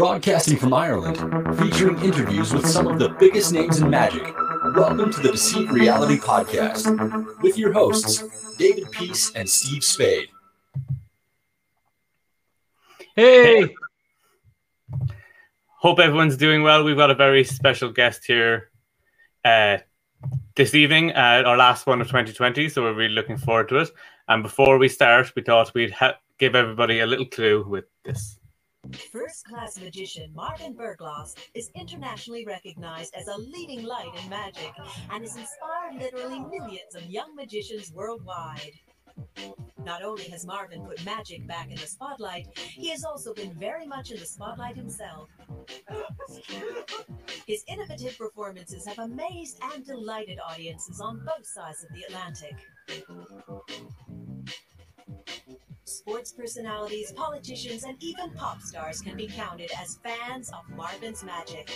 Broadcasting from Ireland, featuring interviews with some of the biggest names in magic. Welcome to the Deceit Reality Podcast with your hosts, David Peace and Steve Spade. Hey! Hope everyone's doing well. We've got a very special guest here uh, this evening, uh, our last one of 2020, so we're really looking forward to it. And before we start, we thought we'd ha- give everybody a little clue with this. First class magician Marvin Berglas is internationally recognized as a leading light in magic and has inspired literally millions of young magicians worldwide. Not only has Marvin put magic back in the spotlight, he has also been very much in the spotlight himself. His innovative performances have amazed and delighted audiences on both sides of the Atlantic. Sports personalities, politicians, and even pop stars can be counted as fans of Marvin's magic.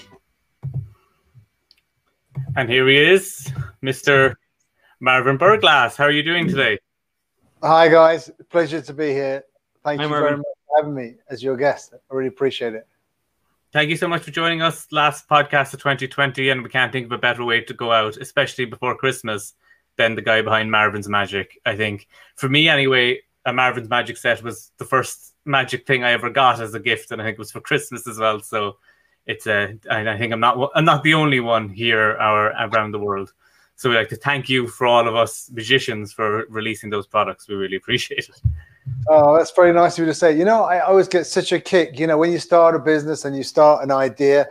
And here he is, Mr. Marvin Berglas. How are you doing today? Hi, guys. Pleasure to be here. Thank Hi, you Marvin. very much for having me as your guest. I really appreciate it. Thank you so much for joining us. Last podcast of 2020, and we can't think of a better way to go out, especially before Christmas, than the guy behind Marvin's Magic. I think, for me anyway, a Marvin's Magic set was the first magic thing I ever got as a gift, and I think it was for Christmas as well. So it's a, I I think I'm not, I'm not the only one here or around the world. So we'd like to thank you for all of us magicians for releasing those products. We really appreciate it. Oh, that's very nice of you to say. You know, I always get such a kick. You know, when you start a business and you start an idea,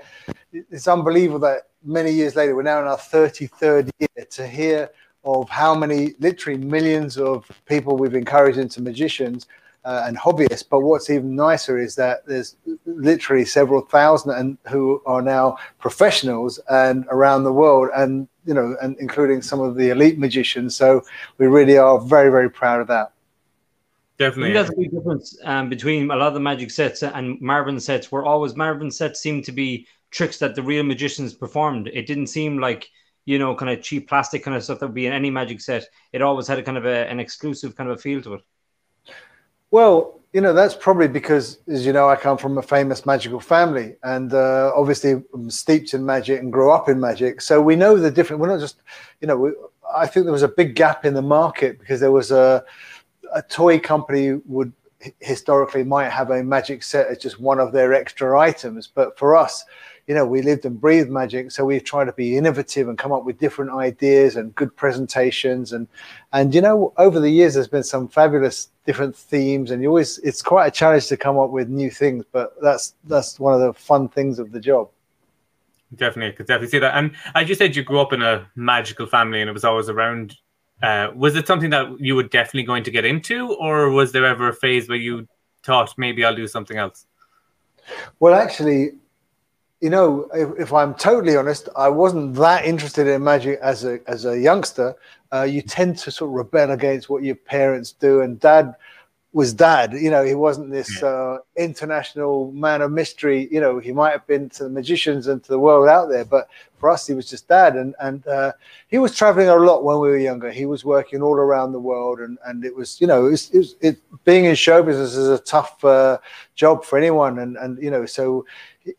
it's unbelievable that many years later, we're now in our 33rd year to hear of how many, literally millions of people we've encouraged into magicians uh, and hobbyists. But what's even nicer is that there's literally several thousand and who are now professionals and around the world, and you know, and including some of the elite magicians. So we really are very, very proud of that. I Definitely. think that's a big difference um, between a lot of the magic sets and Marvin sets, where always Marvin sets seemed to be tricks that the real magicians performed. It didn't seem like, you know, kind of cheap plastic kind of stuff that would be in any magic set. It always had a kind of a, an exclusive kind of a feel to it. Well, you know, that's probably because, as you know, I come from a famous magical family and uh, obviously I'm steeped in magic and grew up in magic. So we know the different, we're not just, you know, we, I think there was a big gap in the market because there was a, a toy company would historically might have a magic set as just one of their extra items. But for us, you know, we lived and breathed magic, so we try to be innovative and come up with different ideas and good presentations. And and you know, over the years, there's been some fabulous different themes, and you always it's quite a challenge to come up with new things. But that's that's one of the fun things of the job. Definitely, I could definitely see that. And as you said, you grew up in a magical family, and it was always around. Uh, was it something that you were definitely going to get into, or was there ever a phase where you thought maybe I'll do something else? Well, actually, you know, if, if I'm totally honest, I wasn't that interested in magic as a as a youngster. Uh, you tend to sort of rebel against what your parents do, and Dad was Dad. You know, he wasn't this uh, international man of mystery. You know, he might have been to the magicians and to the world out there, but for us, he was just Dad. And and uh, he was traveling a lot when we were younger. He was working all around the world, and and it was, you know, it was, it, was, it being in show business is a tough uh, job for anyone, and and you know, so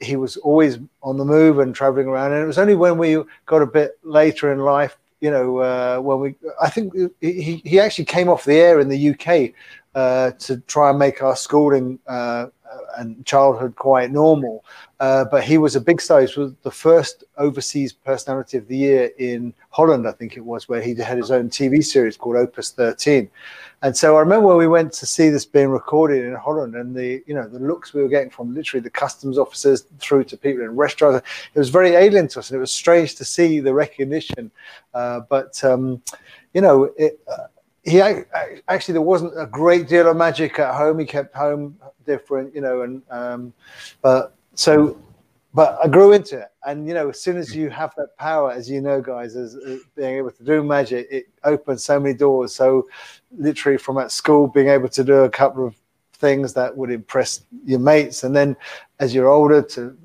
he was always on the move and traveling around. And it was only when we got a bit later in life, you know, uh, when we, I think he, he actually came off the air in the UK uh, to try and make our schooling uh, and childhood quite normal. Uh, but he was a big star. He was the first overseas personality of the year in Holland, I think it was, where he had his own TV series called Opus 13. And so I remember when we went to see this being recorded in Holland, and the you know the looks we were getting from literally the customs officers through to people in restaurants. It was very alien to us, and it was strange to see the recognition. Uh, but um, you know, it, uh, he actually there wasn't a great deal of magic at home. He kept home different, you know, and um, but so but I grew into it, and you know, as soon as you have that power, as you know, guys, as, as being able to do magic, it opens so many doors. So, literally, from at school, being able to do a couple of things that would impress your mates, and then as you're older, to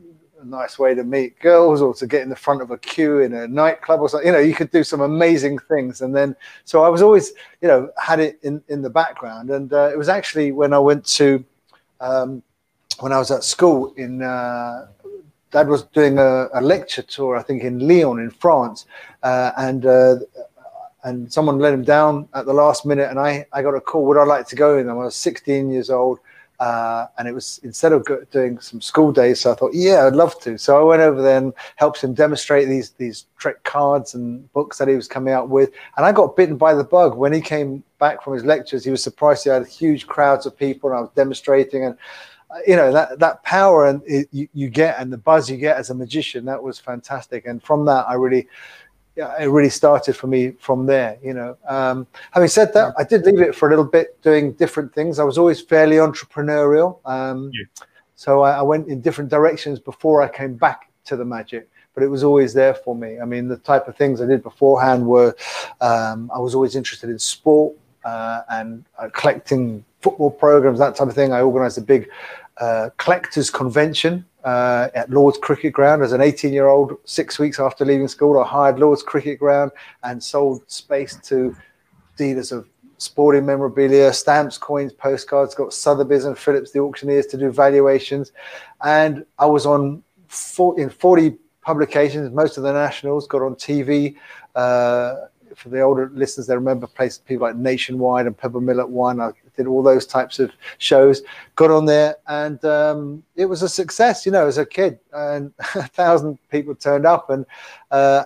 a nice way to meet girls or to get in the front of a queue in a nightclub or something. You know, you could do some amazing things. And then, so I was always, you know, had it in in the background, and uh, it was actually when I went to. Um, when I was at school in. Uh, Dad was doing a, a, lecture tour, I think, in Lyon, in France, uh, and uh, and someone let him down at the last minute, and I, I got a call. Would I like to go in? I was 16 years old, uh, and it was instead of doing some school days, so I thought, yeah, I'd love to. So I went over there and helped him demonstrate these these Trek cards and books that he was coming out with, and I got bitten by the bug when he came back from his lectures. He was surprised he had huge crowds of people, and I was demonstrating and you know that that power and it, you, you get and the buzz you get as a magician that was fantastic and from that i really it really started for me from there. You know, um, having said that, I did leave it for a little bit, doing different things. I was always fairly entrepreneurial, um, yeah. so I, I, went in different directions before I came back to the magic. But it was always there for me. I mean, the type of things I did beforehand were um, I was always interested in sport uh, and uh, collecting football programs, that type of thing. I organised a big uh, collectors convention uh, at Lord's Cricket Ground as an 18 year old. Six weeks after leaving school, I hired Lord's Cricket Ground and sold space to dealers of sporting memorabilia, stamps, coins, postcards, got Sotheby's and Phillips, the auctioneers, to do valuations. And I was on 40, in 40 publications, most of the nationals, got on TV. Uh, for the older listeners, they remember places people like Nationwide and Pebble Mill at One. I did all those types of shows. Got on there, and um, it was a success. You know, as a kid, and a thousand people turned up, and uh,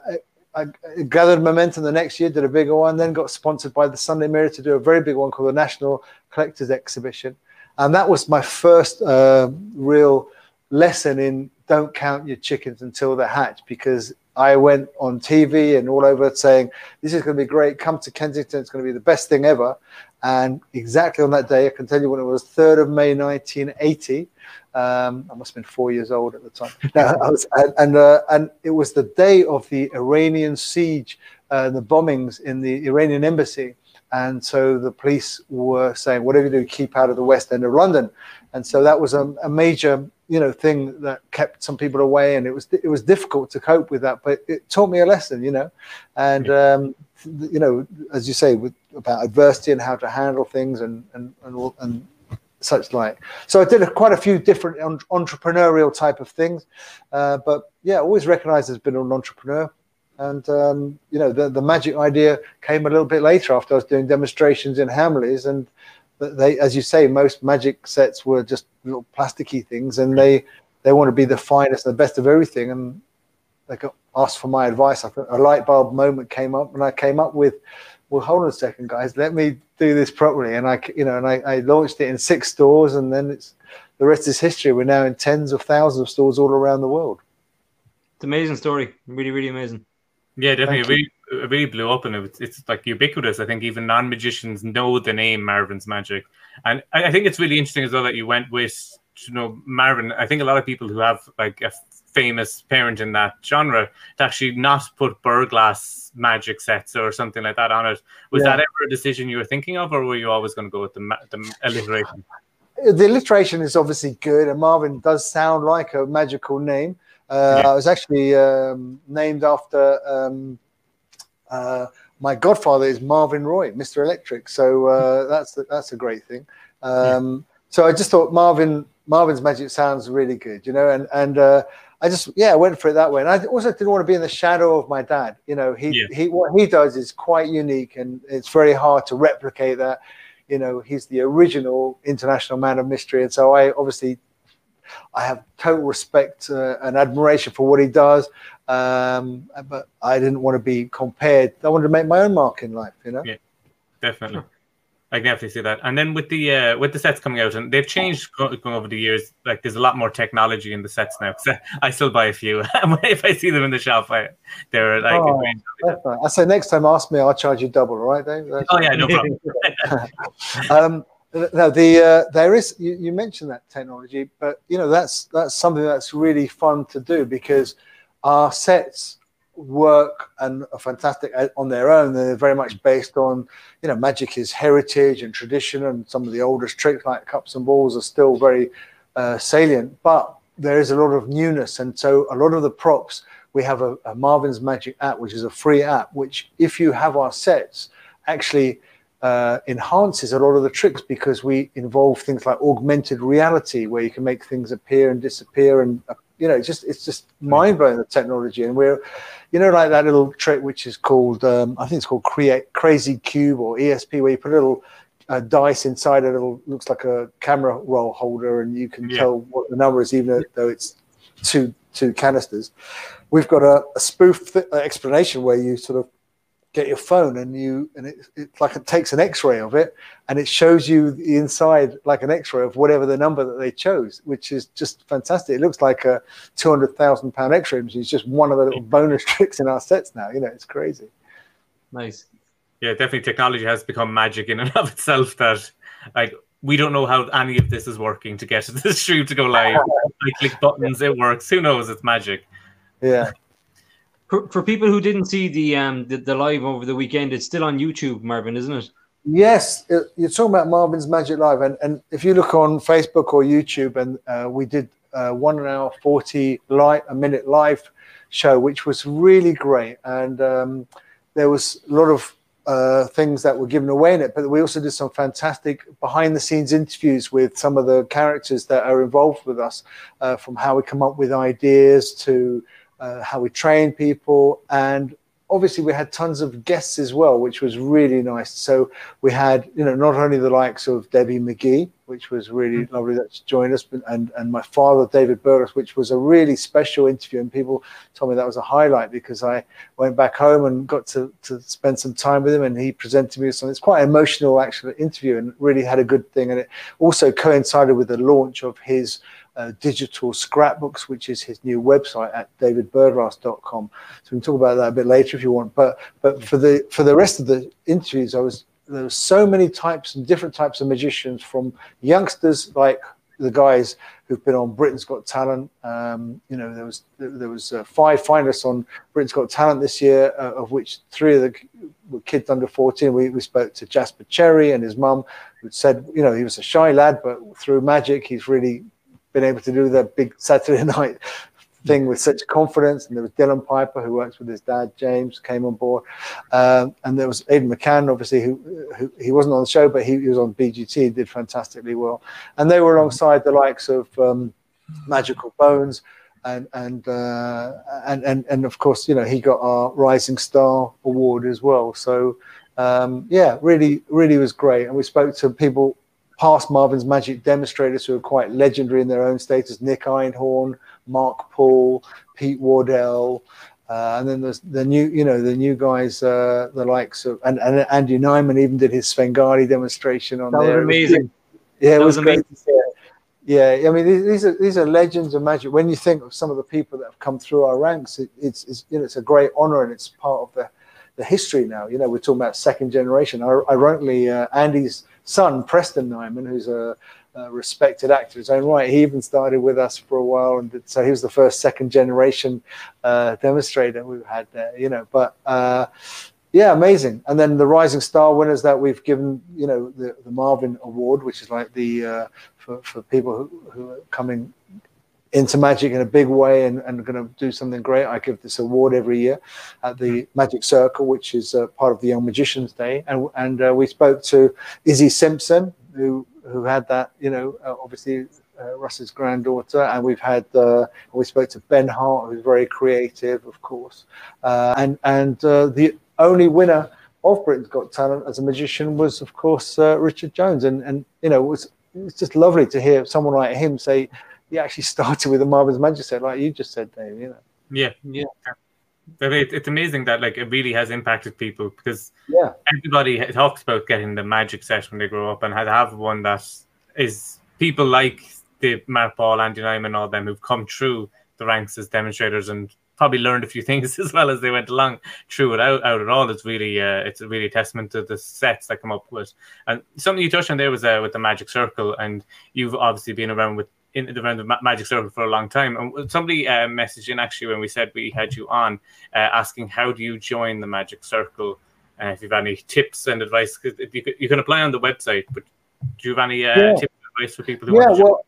I, I gathered momentum the next year. Did a bigger one, then got sponsored by the Sunday Mirror to do a very big one called the National Collectors Exhibition, and that was my first uh, real lesson in don't count your chickens until they hatch because I went on TV and all over saying, This is going to be great. Come to Kensington. It's going to be the best thing ever. And exactly on that day, I can tell you when it was 3rd of May 1980. Um, I must have been four years old at the time. was, and and, uh, and, it was the day of the Iranian siege, uh, the bombings in the Iranian embassy. And so the police were saying, whatever you do, keep out of the west end of London. And so that was a, a major you know thing that kept some people away and it was it was difficult to cope with that but it taught me a lesson you know? And um, you know as you say with about adversity and how to handle things and and and, and such like. So i did a, quite a few different entrepreneurial type of things uh, but yeah always recognized as being an entrepreneur. And um, you know the, the magic idea came a little bit later after i was doing demonstrations in hamleys and they, as you say, most magic sets were just little plasticky things, and they they want to be the finest and the best of everything. And they got asked for my advice. I think a light bulb moment came up, and I came up with, well, hold on a second, guys, let me do this properly. And I, you know, and I, I launched it in six stores, and then it's the rest is history. We're now in tens of thousands of stores all around the world. It's amazing story, really, really amazing. Yeah, definitely it really blew up and it's, it's like ubiquitous. I think even non magicians know the name Marvin's Magic, and I, I, think it's really interesting as well that you went with you know Marvin. I think a lot of people who have like a famous parent in that genre to actually not put Berglas magic sets or something like that on it. Was yeah. that ever a decision you were thinking of, or were you always going to go with the, the alliteration? The alliteration is obviously good, and Marvin does sound like a magical name. Uh, yeah. I was actually um, named after um, uh, my godfather is Marvin Roy, Mr. Electric. So uh, that's that's a great thing. Um, so I just thought Marvin Marvin's Magic sounds really good, you know, and and uh, I just yeah I went for it that way. And I also didn't want to be in the shadow of my dad. You know, he yeah. he what he does is quite unique, and it's very hard to replicate that. You know, he's the original international man of mystery, and so I obviously I have total respect uh, and admiration for what he does. Um, but I didn't want to be compared. I wanted to make my own mark in life, you know. Yeah, definitely. I can definitely see that. And then with the uh, with the sets coming out, and they've changed going over the years. Like there's a lot more technology in the sets now. I still buy a few. if I see them in the shop. I, they're like. Oh, I say next time, ask me. I'll charge you double. All right, Dave. That's oh yeah, no problem. um, no, the uh, there is. You, you mentioned that technology, but you know that's that's something that's really fun to do because our sets work and are fantastic on their own. They're very much based on, you know, magic is heritage and tradition, and some of the oldest tricks like cups and balls are still very uh, salient. But there is a lot of newness, and so a lot of the props. We have a, a Marvin's Magic app, which is a free app. Which, if you have our sets, actually uh, enhances a lot of the tricks because we involve things like augmented reality, where you can make things appear and disappear, and uh, you know, it's just it's just mind blowing the technology. And we're, you know, like that little trick which is called um, I think it's called Create Crazy Cube or ESP, where you put a little uh, dice inside a little looks like a camera roll holder, and you can Yeah. tell what the number is, even though it's two two canisters. We've got a, a spoof th- uh, explanation where you sort of get your phone and you and it, it's like it takes an X-ray of it and it shows you the inside like an X-ray of whatever the number that they chose, which is just fantastic. It looks like a two hundred thousand pound X-ray machine. It's just one of the little bonus tricks in our sets now. You know, it's crazy. Nice. yeah, definitely technology has become magic in and of itself that like we don't know how any of this is working to get the stream to go live. I click buttons, it works. Who knows? It's magic. Yeah. For, for people who didn't see the um the, the live over the weekend, it's still on YouTube, Marvin, isn't it? Yes, it- you're talking about Marvin's Magic Live, and, and if you look on Facebook or YouTube, and uh, we did uh, one hour forty live a minute live show, which was really great, and um, there was a lot of uh, things that were given away in it, but we also did some fantastic behind the scenes interviews with some of the characters that are involved with us, uh, from how we come up with ideas to uh, how we train people, and obviously we had tons of guests as well, which was really nice. So we had, you know, not only the likes of Debbie McGee, which was really lovely that she joined us, but, and and my father David Berglas, which was a really special interview, and people told me that was a highlight because I went back home and got to to spend some time with him, and he presented me with something. It's quite an emotional actual interview, and really had a good thing, and it also coincided with the launch of his. Uh, digital scrapbooks, which is his new website at davidberglas.com. So we can talk about that a bit later if you want. But but for the for the rest of the interviews, I was there were so many types and different types of magicians from youngsters like the guys who've been on Britain's Got Talent. Um, you know, there was there was uh, five finalists on Britain's Got Talent this year, uh, of which three of the were kids under 14. We, we spoke to Jasper Cherry and his mum, who said, you know, he was a shy lad, but through magic, he's really been able to do the big Saturday night thing with such confidence. And there was Dylan Piper, who works with his dad, James, came on board. Um, and there was Aidan McCann, obviously, who, who he wasn't on the show, but he, he was on BGT, did fantastically well. And they were alongside the likes of um, Magical Bones. And and, uh, and and and of course, you know, he got our Rising Star award as well. So um, yeah, really, really was great. And we spoke to people past Marvin's Magic demonstrators who are quite legendary in their own status Nick Einhorn, Mark Paul, Pete Wardell. Uh, and then there's the new, you know, the new guys, uh, the likes of, and, and Andy Nyman even did his Svengali demonstration on That was there. It amazing. yeah, it That was, amazing. great. to see it. Yeah, I mean, these, these are these are legends of magic. When you think of some of the people that have come through our ranks, it, it's, it's you know it's a great honor and it's part of the the history now. You know, we're talking about second generation. Ironically, uh, Andy's son, Preston Nyman, who's a, a respected actor in his own right, he even started with us for a while, and did, so he was the first second generation uh, demonstrator we've had there. You know, but. Uh, yeah, amazing. And then the Rising Star winners that we've given, you know, the, the Marvin Award, which is like the uh, for, for people who, who are coming into magic in a big way and, and going to do something great. I give this award every year at the Magic Circle, which is uh, part of the Young Magicians Day. And, and uh, we spoke to Izzy Simpson, who, who had that, you know, uh, obviously uh, Russ's granddaughter. And we've had, uh, we spoke to Ben Hart, who's very creative, of course. Uh, and and uh, the only winner of Britain's Got Talent as a magician was, of course, uh, Richard Jones. And, and you know, it was, it was just lovely to hear someone like him say, he actually started with the Marvin's Magic set, like you just said, Dave. You know, Yeah, Yeah. I mean, it's amazing that like it really has impacted people because yeah, everybody talks about getting the magic set when they grow up and had to have one that is people like the Mark Paul, Andy Nyman, all them who've come through the ranks as demonstrators and probably learned a few things as well as they went along through it out, out at all. It's really uh, it's a really testament to the sets that come up with. And something you touched on there was uh, with the Magic Circle, and you've obviously been around with in the the of Magic Circle for a long time. And somebody uh, messaged in actually when we said we had you on, uh, asking how do you join the Magic Circle? Uh, if you have any tips and advice, 'cause you, can- you can apply on the website, but do you have any uh, Yeah. tips and advice for people who yeah. want to join? Well,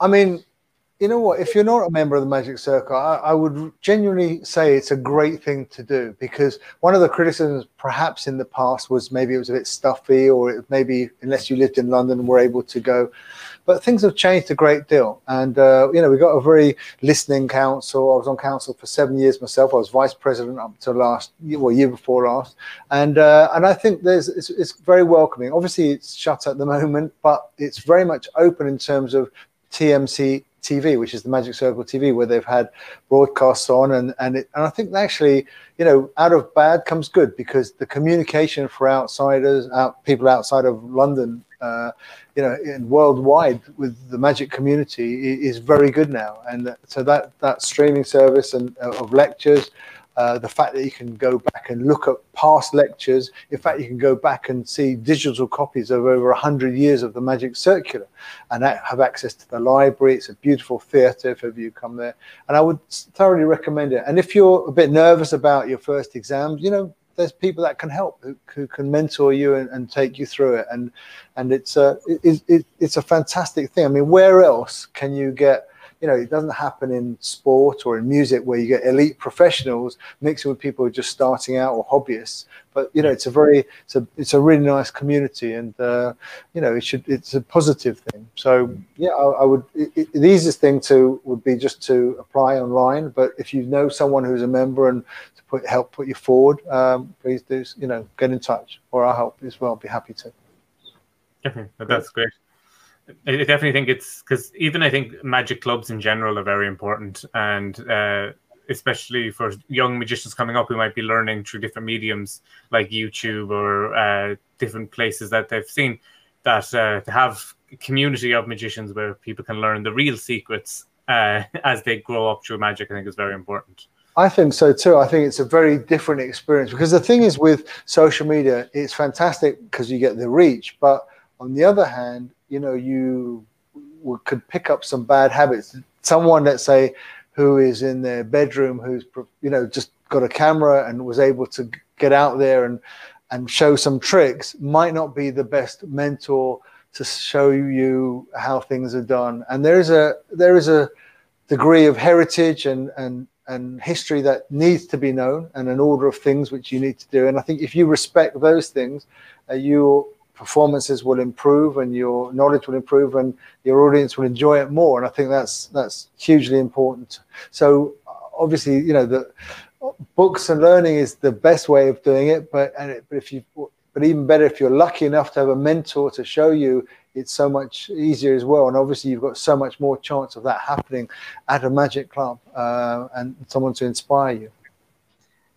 I mean, you know what? If you're not a member of the Magic Circle, I, I, would genuinely say it's a great thing to do because one of the criticisms, perhaps in the past, was maybe it was a bit stuffy, or maybe unless you lived in London, were able to go. But things have changed a great deal, and uh, you know we got a very listening council. I was on council for seven years myself. I was vice president up to last year, well year before last, and uh, and I think there's it's, it's very welcoming. Obviously, it's shut at the moment, but it's very much open in terms of TMC TV, which is the Magic Circle TV, where they've had broadcasts on, and and, it, and I think actually, you know, out of bad comes good because the communication for outsiders, out people outside of London, uh, you know, in worldwide with the Magic community is very good now, and so that that streaming service and uh, of lectures uh, the fact that you can go back and look at past lectures. In fact, you can go back and see digital copies of over 100 years of the Magic Circular and have access to the library. It's a beautiful theatre if ever you come there. And I would thoroughly recommend it. And if you're a bit nervous about your first exams, you know, there's people that can help who, who can mentor you and, and, take you through it. And and it's a, it, it, it's a fantastic thing. I mean, where else can you get you know, it doesn't happen in sport or in music where you get elite professionals mixing with people who are just starting out or hobbyists. But you know, it's a very, it's a, it's a really nice community, and uh, you know, it should, it's a positive thing. So yeah, I, I would. It, the easiest thing to would be just to apply online. But if you know someone who's a member and put help put you forward, um, please do. You know, get in touch, or I'll help as well. Be happy to. Okay, that's great. I definitely think it's because even I think magic clubs in general are very important, and uh, especially for young magicians coming up who might be learning through different mediums like YouTube or uh, different places that they've seen that uh, to have a community of magicians where people can learn the real secrets uh, as they grow up through magic, I think is very important. I think so too. I think it's a very different experience because the thing is with social media, it's fantastic because you get the reach, but on the other hand, you know you could pick up some bad habits. Someone, let's say, who is in their bedroom, who's you know just got a camera and was able to get out there and and show some tricks, might not be the best mentor to show you how things are done. And there is a there is a degree of heritage and and and history that needs to be known and an order of things which you need to do. And I think if you respect those things, uh, you performances will improve and your knowledge will improve and your audience will enjoy it more and i think that's that's hugely important so obviously you know the books and learning is the best way of doing it but and it, but if you but even better if you're lucky enough to have a mentor to show you it's so much easier as well and obviously you've got so much more chance of that happening at a magic club uh, and someone to inspire you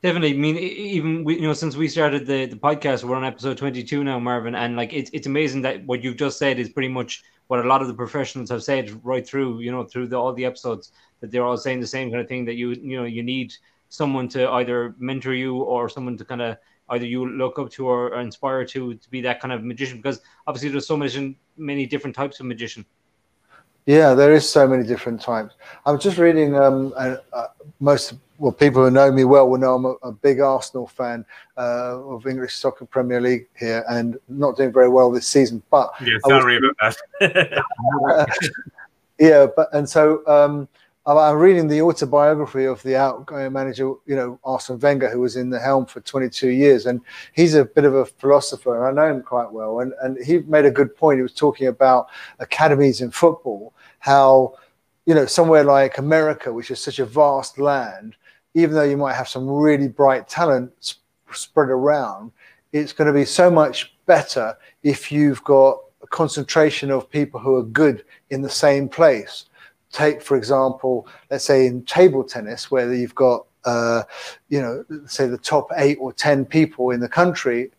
Definitely. I mean, even we, you know, since we started the, the podcast, we're on episode 22 now, Marvin. And like, it's, it's amazing that what you've just said is pretty much what a lot of the professionals have said right through, you know, through the, all the episodes that they're all saying the same kind of thing that you, you know, you need someone to either mentor you or someone to kind of either you look up to or, or inspire to, to be that kind of magician, because obviously there's so many, many different types of magician. Yeah, there is so many different types. I'm just reading um, uh, uh, most well, people who know me well will know I'm a, a big Arsenal fan uh, of English Soccer Premier League here, and not doing very well this season. But yeah, sorry was, about that. yeah, but and so um, I'm reading the autobiography of the outgoing uh, manager, you know, Arsene Wenger, who was in the helm for 22 years, and he's a bit of a philosopher, and I know him quite well. And and he made a good point. He was talking about academies in football, how you know somewhere like America, which is such a vast land even though you might have some really bright talent sp- spread around, it's going to be so much better if you've got a concentration of people who are good in the same place. Take, for example, let's say in table tennis, where you've got, uh, you know, say the top eight or 10 people in the country,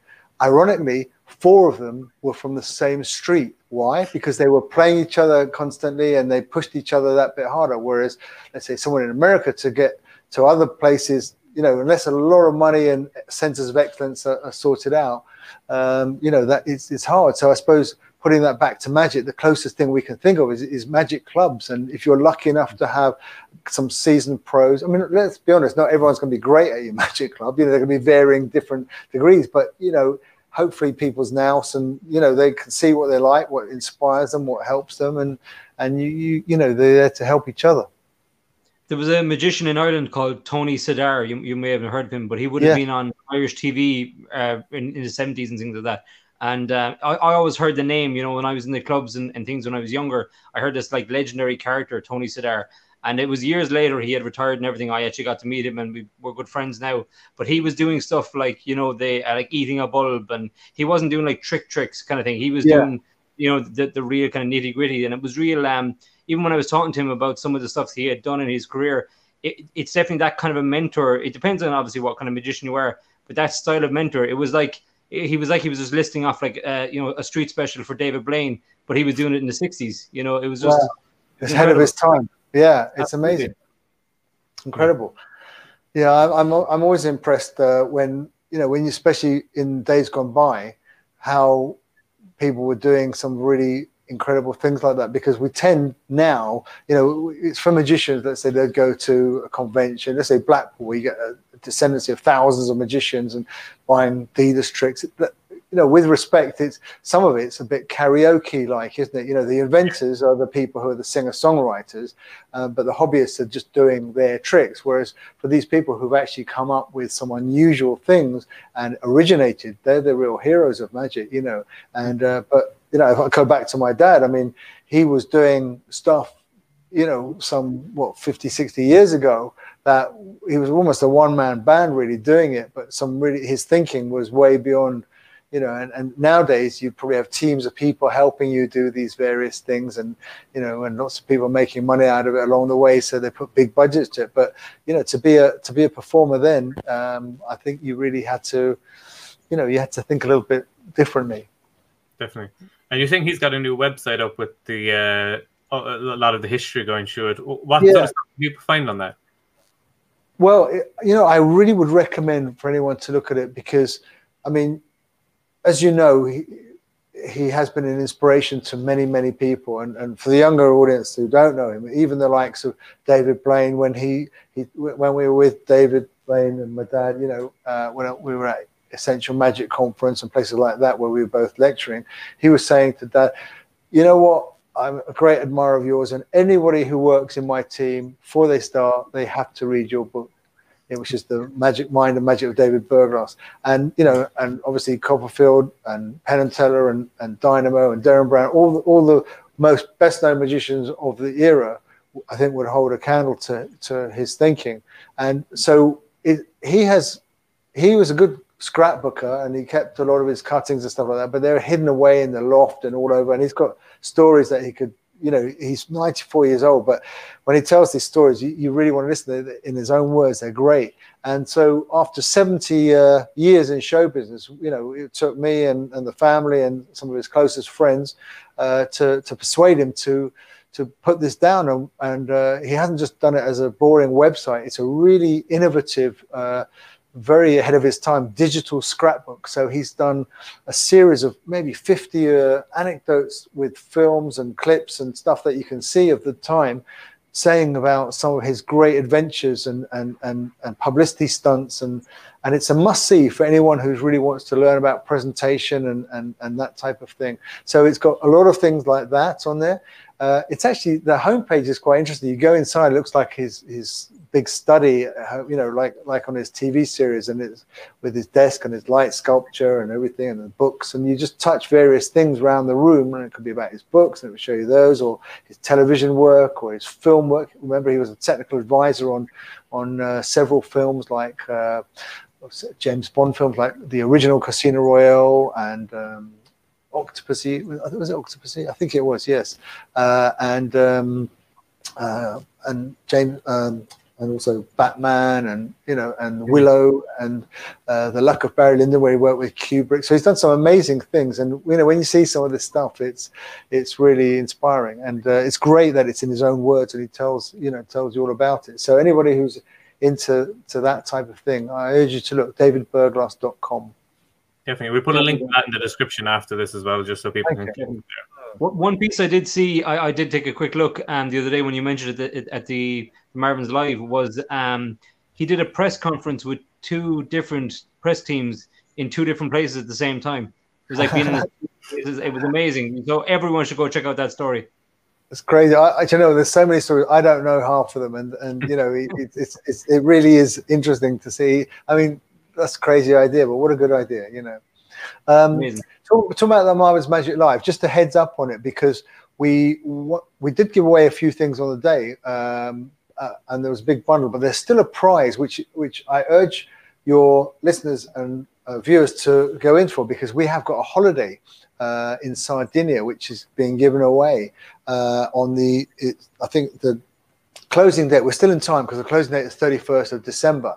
ironically, four of them were from the same street. Why? Because they were playing each other constantly and they pushed each other that bit harder. Whereas, let's say, someone in America to get to other places, you know, unless a lot of money and centers of excellence are, are sorted out, um, you know, that it's, it's hard. So I suppose putting that back to magic, the closest thing we can think of is, is magic clubs. And if you're lucky enough to have some seasoned pros, I mean, let's be honest, not everyone's going to be great at your magic club. You know, they're going to be varying different degrees, but you know, hopefully people's nous and you know they can see what they like, what inspires them, what helps them, and and you you you know they're there to help each other. There was a magician in Ireland called Tony Sidar. You, you may have heard of him, but he would have Yeah. been on Irish TV uh, in, in the 70s and things like that. And uh, I, I always heard the name, you know, when I was in the clubs and, and things when I was younger. I heard this like legendary character, Tony Sidar. And it was years later, he had retired and everything. I actually got to meet him and we, we're good friends now. But he was doing stuff like, you know, they uh, like eating a bulb and he wasn't doing like trick tricks kind of thing. He was Yeah. doing, you know, the, the real kind of nitty gritty. And it was real. Um, even when I was talking to him about some of the stuff he had done in his career, it, it's definitely that kind of a mentor. It depends on obviously what kind of magician you are, but that style of mentor, it was like he was like he was just listing off like uh, you know a street special for David Blaine, but he was doing it in the '60s. You know, it was just. It's ahead of his time. Yeah, it's Absolutely. amazing. Incredible. Yeah, I'm I'm always impressed uh, when you know when you especially in days gone by how people were doing some really incredible things like that because we tend now you know it's for magicians let's say they'd go to a convention let's say blackpool you get a descendancy of thousands of magicians and buying dealers tricks. That- you know with respect it's some of it's a bit karaoke like isn't it? You know the inventors are the people who are the singer songwriters uh, but the hobbyists are just doing their tricks whereas for these people who've actually come up with some unusual things and originated they're the real heroes of magic you know? And uh, but you know if i go back to my dad i mean he was doing stuff you know some what 50 60 years ago that he was almost a one-man band really doing it but some really his thinking was way beyond you know and, and nowadays you probably have teams of people helping you do these various things and you know and lots of people making money out of it along the way so they put big budgets to it but you know to be a to be a performer then um, i think you really had to you know you had to think a little bit differently Definitely. And you think he's got a new website up with the uh, a lot of the history going through it? What Yeah. sort of stuff do people find on that? Well, you know, I really would recommend for anyone to look at it because, I mean, as you know, he, he has been an inspiration to many, many people. And, and for the younger audience who don't know him, even the likes of David Blaine, when he, he when we were with David Blaine and my dad, you know, uh, when we were at Essential Magic Conference and places like that where we were both lecturing, he was saying to dad, you know what? I'm a great admirer of yours, and anybody who works in my team, before they start, they have to read your book, which is the Magic Mind and Magic of David Berglas. And you know, and obviously Copperfield and Penn and Teller and, and Dynamo and Derren Brown, all the, all the most best known magicians of the era, I think would hold a candle to to his thinking. And so it, he has, he was a good scrapbooker and he kept a lot of his cuttings and stuff like that, but they're hidden away in the loft and all over. And he's got stories that he could, you know, he's 94 years old, but when he tells these stories, you, you really want to listen to in his own words. They're great. And so after 70 uh, years in show business, you know, it took me and, and the family and some of his closest friends uh, to, to persuade him to, to put this down. And, and uh, he hasn't just done it as a boring website. It's a really innovative, uh, very ahead of his time digital scrapbook. So he's done a series of maybe 50 uh, anecdotes with films and clips and stuff that you can see of the time saying about some of his great adventures and, and, and, and publicity stunts and and it's a must see for anyone who really wants to learn about presentation and, and, and that type of thing. So it's got a lot of things like that on there. Uh, it's actually the homepage is quite interesting. You go inside, it looks like his his big study, uh, you know, like like on his TV series, and it's with his desk and his light sculpture and everything, and the books, and you just touch various things around the room, and it could be about his books, and it would show you those, or his television work, or his film work. Remember, he was a technical advisor on on uh, several films like. Uh, James Bond films like the original Casino Royale and um, Octopussy. Was it Octopussy? I think it was. Yes, uh, and um, uh, and James um, and also Batman and you know and Willow and uh, the Luck of Barry Lyndon where he worked with Kubrick. So he's done some amazing things. And you know when you see some of this stuff, it's it's really inspiring and uh, it's great that it's in his own words and he tells you know tells you all about it. So anybody who's into to that type of thing, I urge you to look davidberglas.com. Definitely. We put a link to that in the description after this as well, just so people Okay. can. One one piece I did see, I, I did take a quick look um, the other day when you mentioned it at, at the Marvin's Live, was um, he did a press conference with two different press teams in two different places at the same time. It was like being in a, it, was, it was amazing. So everyone should go check out that story. It's crazy. I, I, you know, there's so many stories. I don't know half of them, and and you know, it, it's, it's it really is interesting to see. I mean, that's a crazy idea, but what a good idea, you know. Um, talk, talk about the Marvin's Magic Live. Just a heads up on it because we we did give away a few things on the day, um, uh, and there was a big bundle. But there's still a prize, which which I urge your listeners and uh, viewers to go in for because we have got a holiday uh, in Sardinia, which is being given away uh, on the, it, I think the closing date, we're still in time because the closing date is 31st of December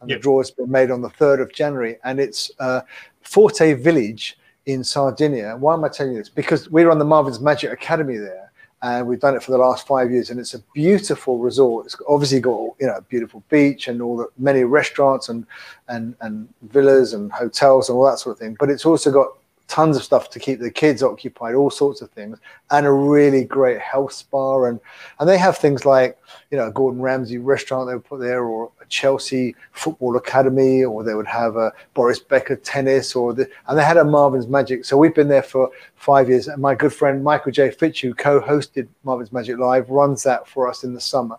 and yep. the draw has been made on the 3rd of January. And it's uh, Forte Village in Sardinia. Why am I telling you this? Because we're on the Marvin's Magic Academy there and we've done it for the last five years and it's a beautiful resort. It's obviously got you know a beautiful beach and all the many restaurants and and and villas and hotels and all that sort of thing but it's also got tons of stuff to keep the kids occupied, all sorts of things, and a really great health spa. And and they have things like you know a Gordon Ramsay restaurant they would put there, or a Chelsea football academy, or they would have a Boris Becker tennis, or the, and they had a Marvin's Magic. So we've been there for five years. And my good friend Michael J. Fitch, who co-hosted Marvin's Magic Live, runs that for us in the summer.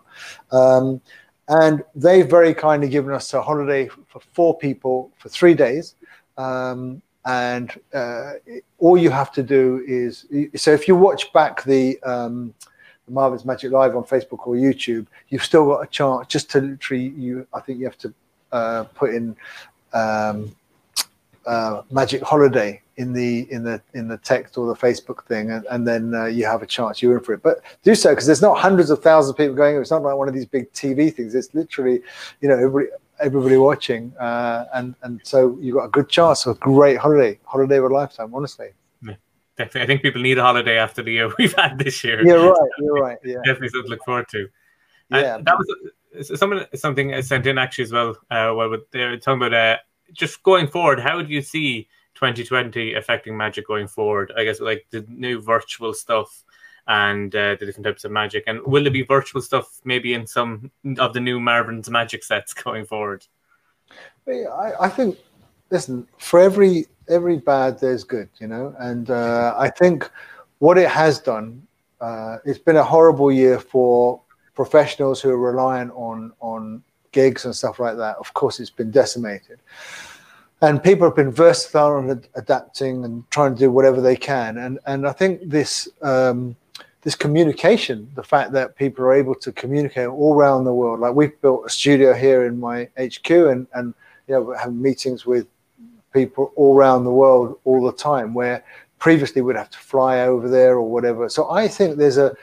Um, and they've very kindly given us a holiday for four people for three days. Um, and uh, all you have to do is so if you watch back the, um, the Marvin's Magic Live on Facebook or YouTube, you've still got a chance just to literally you. I think you have to uh, put in um, uh, Magic Holiday in the in the in the text or the Facebook thing, and, and then uh, you have a chance. You're in for it, but do so because there's not hundreds of thousands of people going. It's not like one of these big TV things. It's literally, you know, everybody everybody watching, uh, and and so you got a good chance of a great holiday, holiday of a lifetime. Honestly, yeah, definitely. I think people need a holiday after the year we've had this year. Yeah, right. You're right. Yeah, definitely something to look forward to. And yeah, that was someone something I sent in actually as well. Uh, well, they're talking about uh, just going forward. How do you see 2020 affecting Magic going forward? I guess like the new virtual stuff and uh, the different types of magic. And will there be virtual stuff maybe in some of the new Marvin's magic sets going forward? I, I think, listen, for every every bad, there's good, you know. And uh, I think what it has done, uh, it's been a horrible year for professionals who are reliant on on gigs and stuff like that. Of course, it's been decimated. And people have been versatile and adapting and trying to do whatever they can. And and I think this um, this communication, the fact that people are able to communicate all around the world. Like we've built a studio here in my HQ, and and you know have meetings with people all around the world all the time. Where previously we'd have to fly over there or whatever. So I think there's a,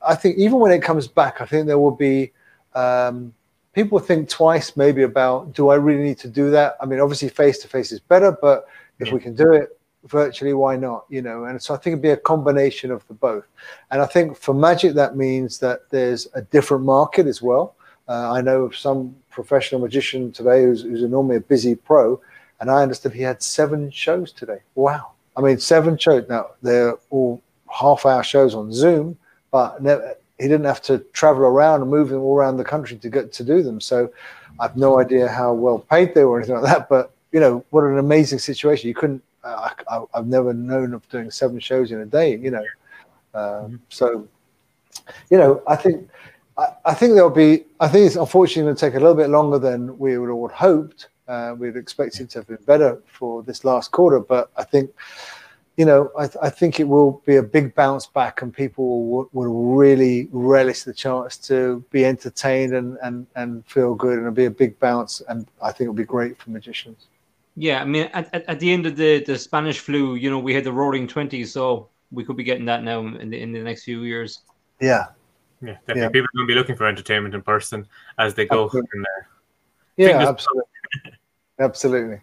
I think even when it comes back, I think there will be. Um, people think twice maybe about do I really need to do that? I mean, obviously face to face is better, but if we can do it virtually why not you know? And so i think it'd be a combination of the both. And i think for magic that means that there's a different market as well. Uh, i know of some professional magician today who's, who's normally a busy pro and i understood he had seven shows today. Wow. I mean seven shows. Now they're all half hour shows on zoom but never, he didn't have to travel around and move them all around the country to get to do them. So i've no idea how well paid they were or anything like that but you know what an amazing situation. You couldn't I, have never known of doing seven shows in a day, you know. Um, mm-hmm. So, you know, I think I, I, think there'll be. I think it's unfortunately going to take a little bit longer than we would all hoped. Uh, we'd expected to have been better for this last quarter, but I think, you know, I, I think it will be a big bounce back, and people will, will really relish the chance to be entertained and and and feel good, and it'll be a big bounce, and I think it'll be great for magicians. Yeah, I mean, at, at, at, the end of the, the Spanish flu, you know, we had the Roaring Twenties, so we could be getting that now in the in the next few years. Yeah, yeah, definitely. Yeah. People are going to be looking for entertainment in person as they go absolutely. from there. Yeah, absolutely, absolutely.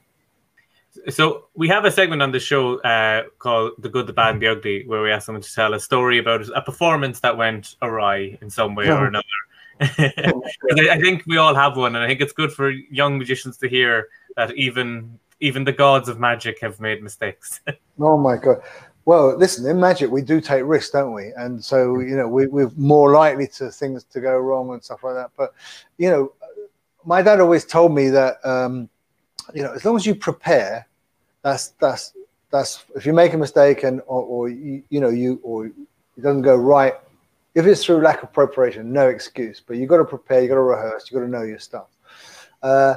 So we have a segment on the show uh, called "The Good, the Bad, and the Ugly," where we ask someone to tell a story about a performance that went awry in some way or another. I think we all have one, and I think it's good for young magicians to hear that even even the gods of magic have made mistakes. oh my god! Well, listen, in magic we do take risks, don't we? And so you know we, we're more likely to things to go wrong and stuff like that. But you know, my dad always told me that um, you know as long as you prepare That's that's that's if you make a mistake and or, or you, you know you or it doesn't go right. If it's through lack of preparation, no excuse. But you've got to prepare, you've got to rehearse, you've got to know your stuff. Uh,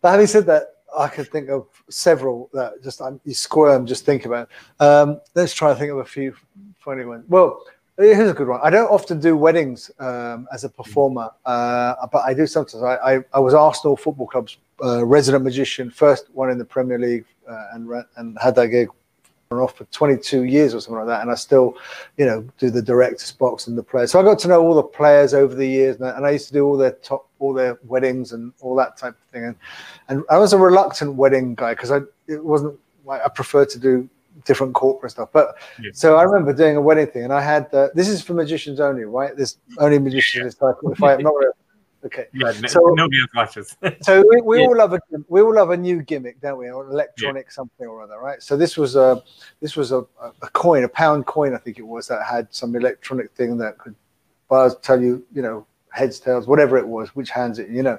but having said that, I could think of several that just you squirm just think about. Um, let's try to think of a few funny ones. Well, here's a good one. I don't often do weddings um, as a performer, uh, but I do sometimes. I, I, I was Arsenal Football Club's uh, resident magician, first one in the Premier League, uh, and and had that gig off for 22 years or something like that and i still you know do the director's box and the players. So i got to know all the players over the years and I, and I used to do all their top all their weddings and all that type of thing. And and i was a reluctant wedding guy because i it wasn't like i preferred to do different corporate stuff. But Yeah. so i remember doing a wedding thing and i had this is for magicians only right? There's only magicians this type if i'm not okay Yeah, n- So- nobody else watches. so we, we Yeah. all love a we all love a new gimmick, don't we? Or an electronic something or other, right? So this was a this was a, a coin, a pound coin, I think it was, that had some electronic thing that could buzz, tell you, you know, heads, tails, whatever it was, which hands it, you know.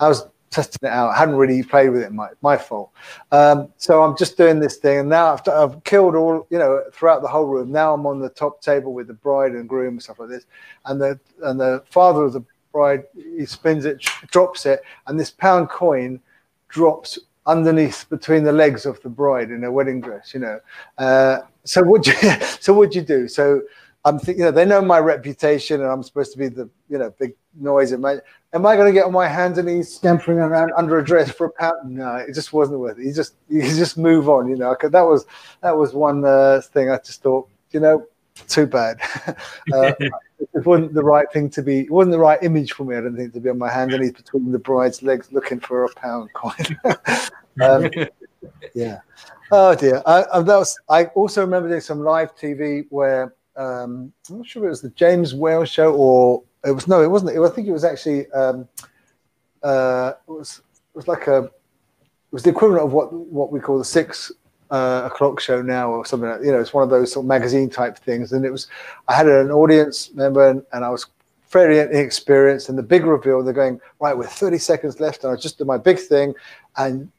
I was testing it out. I hadn't really played with it. My my fault. Um, so I'm just doing this thing, and now I've, I've killed all, you know, throughout the whole room. Now I'm on the top table with the bride and groom and stuff like this, and the and the father of the bride he spins it, drops it, and this pound coin drops underneath between the legs of the bride in her wedding dress. You know, uh, so what you so what you do? So I'm thinking, you know, they know my reputation, and I'm supposed to be the you know big noise. Am I am I going to get on my hands and knees scampering around under a dress for a pound? No, it just wasn't worth it. You just you just move on. You know, that was that was one uh, thing I just thought, you know, too bad. uh, it wasn't the right thing to be. It wasn't the right image for me. I don't think to be on my hands and knees between the bride's legs looking for a pound coin. um, yeah. Oh dear. I, I, that was. I also remember doing some live TV where um, I'm not sure if it was the James Whale show or it was no, it wasn't. It, I think it was actually. Um, uh, it was. It was like a. It was the equivalent of what what we call the six uh, clock show now or something. You know, it's one of those sort of magazine type things. And it was. I had an audience member and, and I was fairly inexperienced. And the big reveal, they're going right. We're 30 seconds left, and I just did my big thing, and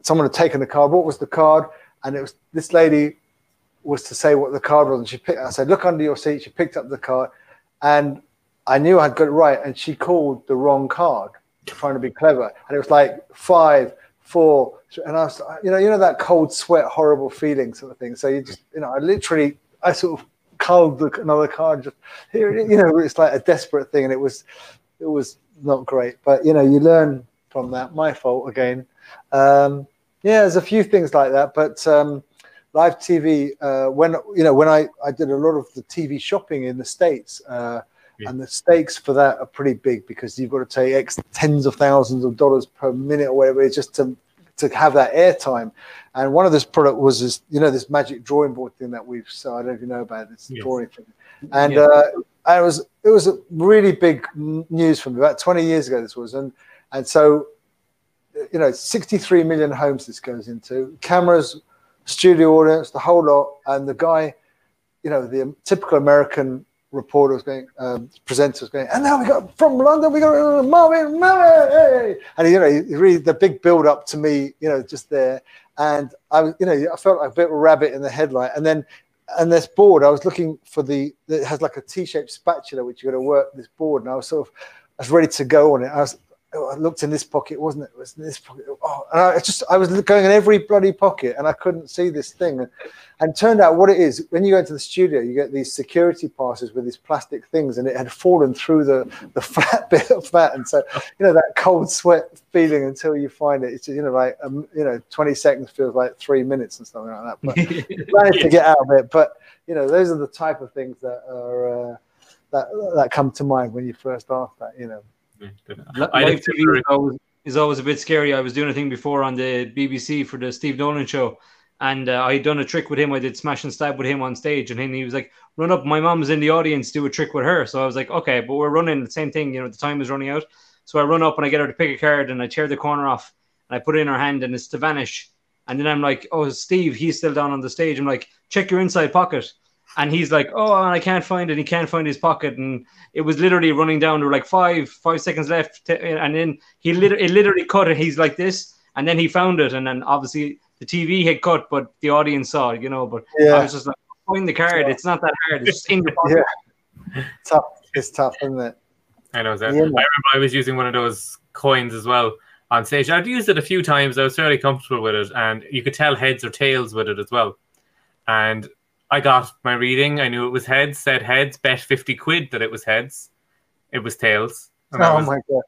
someone had taken the card. What was the card? And it was this lady was to say what the card was, and she picked. I said, "Look under your seat." She picked up the card, and I knew I'd got it right, and she called the wrong card, trying to be clever, and it was like five, four, and I was, you know, you know that cold sweat, horrible feeling sort of thing. So you just, you know, I literally, I sort of culled the, another card, just here, you know, it's like a desperate thing, and it was, it was not great, but you know, you learn from that. My fault again. Um, yeah, there's a few things like that, but um, live TV. Uh, when you know, when I I did a lot of the TV shopping in the states, uh, Yeah. and the stakes for that are pretty big because you've got to take X tens of thousands of dollars per minute or whatever it is just to to have that airtime. And one of this product was this, you know, this magic drawing board thing that we've. So I don't even know about this Yes. drawing thing. And Yeah. uh, I was it was a really big news for me about 20 years ago. This was and and so you know 63 million homes this goes into cameras studio audience the whole lot and the guy you know the typical american reporter was going um, presenter was going and now we got from london we got uh, marvin Marvin, and you know he really the big build up to me you know just there. And i was you know i felt like a bit of a rabbit in the headlight. And then and this board i was looking for the it has like a t-shaped spatula which you got to work this board. And i was sort of i was ready to go on it. I was I looked in this pocket, wasn't it? It was in this pocket. Oh, and I just, I was going in every bloody pocket, and I couldn't see this thing. And, and turned out what it is when you go into the studio, you get these security passes with these plastic things, and it had fallen through the the flat bit of that, and so you know that cold sweat feeling until you find it. It's you know like um, you know, twenty seconds feels like three minutes and something like that. But managed to get out of it. But you know, those are the type of things that are uh, that that come to mind when you first ask that. You know. Li- Live TV is always, is always a bit scary. I was doing a thing before on the BBC for the Steve Nolan show, and uh, I had done a trick with him. I did smash and stab with him on stage, and then he was like, "Run up, my mom's in the audience, do a trick with her." So I was like, "Okay," but we're running the same thing. You know, the time is running out, so I run up and I get her to pick a card, and I tear the corner off, and I put it in her hand, and it's to vanish. And then I'm like, "Oh, Steve, he's still down on the stage." I'm like, "Check your inside pocket." And he's like, "Oh, and I can't find it. He can't find his pocket." And it was literally running down. There were like five, five seconds left, to, and then he literally, it literally cut it. He's like this, and then he found it, and then obviously the the TV had cut, but the audience saw it, you know. But yeah. I was just like, find the card. It's not that hard. It's just in your pocket. yeah. tough. It's tough, isn't it? I know that. Yeah. I remember I was using one of those coins as well on stage. I'd used it a few times. I was fairly comfortable with it, and you could tell heads or tails with it as well. And I got my reading. I knew it was heads. Said heads. Bet fifty quid that it was heads. It was tails. And Oh was- my god.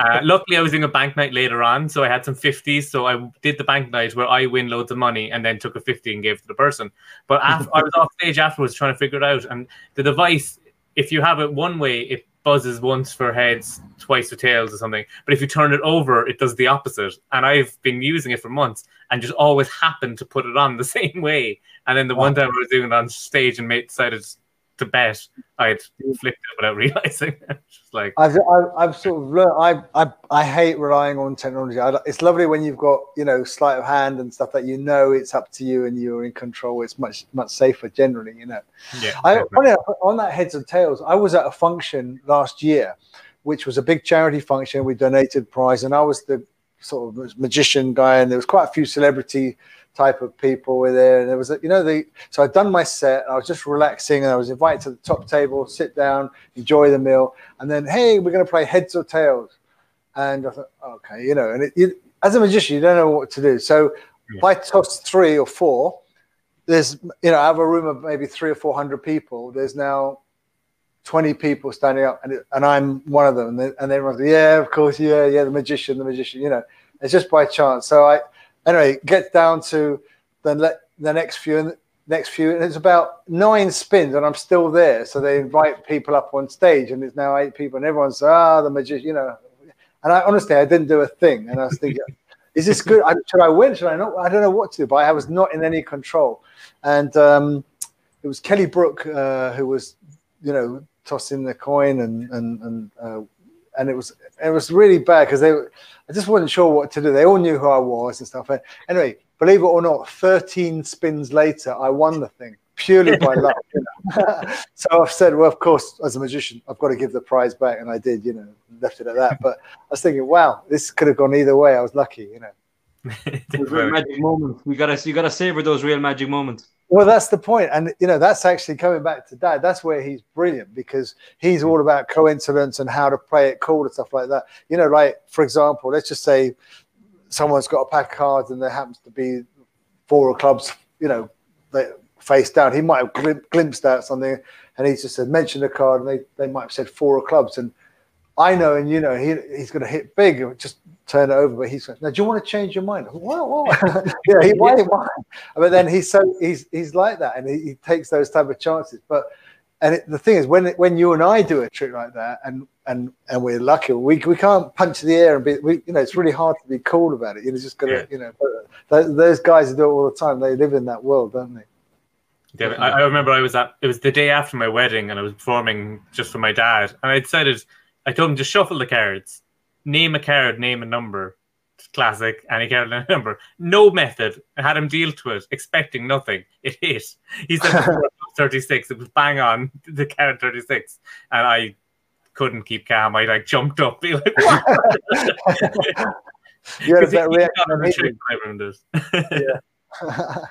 uh, luckily, I was doing a bank night later on, so I had some fifties. So I did the bank night where I win loads of money and then took a fifty and gave it to the person. But after, I was off stage afterwards trying to figure it out, and the device, if you have it one way, it buzzes once for heads, twice for tails, or something. But if you turn it over, it does the opposite. And I've been using it for months and just always happened to put it on the same way. And then the one time I was doing it on stage and mate decided to bet, I'd flipped it without realizing. just like I've, I've, I've sort of learned. I, I I hate relying on technology. I, it's lovely when you've got you know sleight of hand and stuff that you know it's up to you and you're in control. It's much much safer generally. You know. yeah. I, enough, on that heads and tails, I was at a function last year, which was a big charity function. We donated prize, and I was the sort of magician guy, and there was quite a few celebrity type of people were there. And there was, a, you know, the so I'd done my set. I was just relaxing, and I was invited to the top table, sit down, enjoy the meal, and then hey, we're going to play heads or tails. And I thought, okay, you know, and it, you, as a magician, you don't know what to do. So Yeah. if I toss three or four, there's, you know, I have a room of maybe three or four hundred people. There's now 20 people standing up and, it, and I'm one of them. And, then, and everyone's like, yeah, of course. Yeah. Yeah. The magician, the magician, you know, it's just by chance. So I, anyway, get down to the, the next few and next few, and it's about nine spins and I'm still there. So they invite people up on stage and it's now eight people and everyone's, ah, the magician, you know, and I honestly, I didn't do a thing. And I was thinking, is this good? I, should I win? Should I not? I don't know what to do, but I was not in any control. And um, it was Kelly Brook uh, who was, you know, tossing the coin and and and uh, and it was it was really bad because they I just wasn't sure what to do. They all knew who I was and stuff. And anyway, believe it or not, 13 spins later, I won the thing purely by luck. You know? so I've said, well, of course, as a magician, I've got to give the prize back, and I did. You know, left it at that. But I was thinking, wow, this could have gone either way. I was lucky. You know. Real magic moments. We gotta you gotta savor those real magic moments. Well, that's the point, and you know that's actually coming back to Dad. That's where he's brilliant because he's all about coincidence and how to play it cool and stuff like that. You know, like for example, let's just say someone's got a pack of cards and there happens to be four of clubs, you know, face down. He might have glim- glimpsed at something, and he just said mention a card, and they they might have said four of clubs, and I know, and you know, he he's going to hit big and just turn it over. But he's like, now, do you want to change your mind? What? what? yeah, he why, why? But then he's so he's he's like that, and he, he takes those type of chances. But and it, the thing is, when when you and I do a trick like that, and and and we're lucky, we we can't punch the air and be, we, you know, it's really hard to be cool about it. You're just gonna, Yeah. you know, uh, those, those guys who do it all the time. They live in that world, don't they? Yeah, I, I remember I was at it was the day after my wedding and I was performing just for my dad and I decided I told him to shuffle the cards, name a card, name a number, classic, any card and a number. No method. I had him deal to it, expecting nothing. It hit. He said thirty six. It was bang on the card thirty six, and I couldn't keep calm. I like jumped up, be like, "What?" You had a 'Cause he- better he reaction got on than the me trick when I ruined it.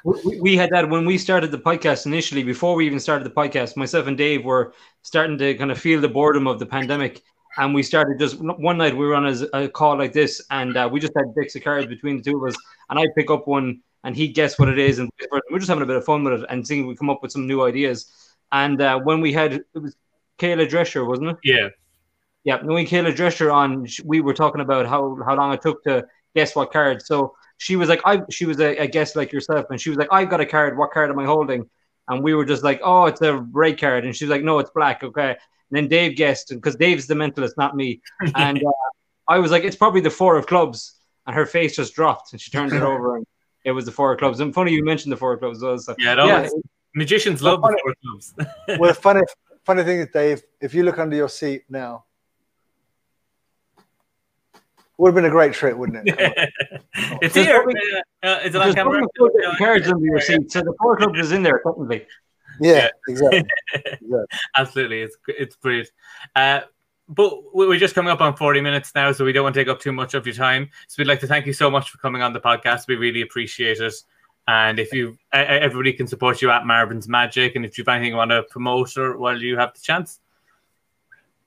We, we had that when we started the podcast initially. Before we even started the podcast, myself and Dave were starting to kind of feel the boredom of the pandemic, and we started just one night we were on a, a call like this, and uh, we just had decks of cards between the two of us, and I pick up one, and he guess what it is, and we're just having a bit of fun with it, and seeing we come up with some new ideas. And uh, when we had it was Kayla Drescher, wasn't it? Yeah, Yeah, when Kayla Drescher on, we were talking about how how long it took to guess what card. So she was like, I she was a, a guest like yourself, and she was like, I've got a card. What card am I holding? And we were just like, oh, it's a red card, and she's like, no, it's black. Okay. And then Dave guessed, because Dave's the mentalist, not me. And uh, I was like, it's probably the four of clubs, and her face just dropped, and she turned it over, and it was the four of clubs. And funny you mentioned the four of clubs as well. So yeah, no, yeah, it's- magicians love the four clubs. well, the funny funny thing is, Dave, if you look under your seat now, would have been a great trick, wouldn't it? It's There's here. probably- Uh, uh, is it on camera? cards under your seat, so the four of clubs is in there technically. Yeah, exactly. Absolutely, it's it's brilliant. Uh, but we- we're just coming up on 40 minutes now, so we don't want to take up too much of your time. So we'd like to thank you so much for coming on the podcast. We really appreciate it. And if you, everybody can support you at Marvin's Magic, and if you've anything you want to promote or while you have the chance,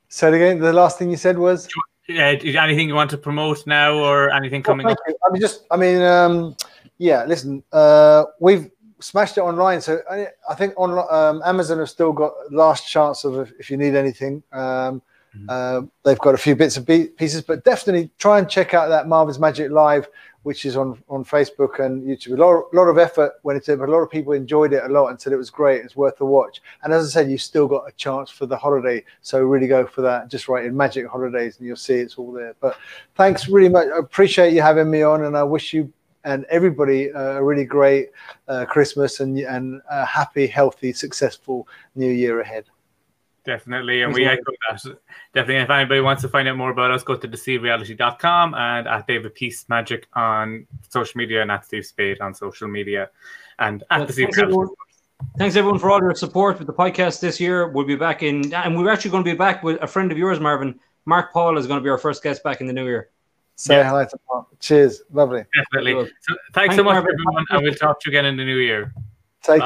So again, the last thing you said was anything you want to promote now or anything coming thank up. you. I mean, just I mean, um, yeah. Listen, uh, we've smashed it online, so I, think on um, Amazon have still got last chance of if, you need anything. Um, Mhm. uh, they've got a few bits and pieces, but definitely try and check out that Marvin's Magic Live, which is on on Facebook and YouTube. A lot, lot of effort went into it, but a lot of people enjoyed it a lot and said it was great. It's worth the watch. And as I said, you've still got a chance for the holiday, so really go for that. Just write in Magic Holidays, and you'll see it's all there. But thanks really much. I appreciate you having me on, and I wish you and everybody uh, a really great uh, Christmas and and a happy, healthy, successful New Year ahead. Definitely. And we echo that. Definitely. If anybody wants to find out more about us, go to deceivereality.com and at David Peace Magic on social media and at Steve Spade on social media and at Well, Deceive Reality. everyone. Thanks everyone for all your support with the podcast this year. We'll be back in, and we're actually going to be back with a friend of yours, Marvin. Mark Paul is going to be our first guest back in the new year. Say Yeah. hi to Mark. Cheers. Lovely. Definitely. So thanks Thanks, so much, everyone, and we'll talk to you again in the new year. Take Bye. care.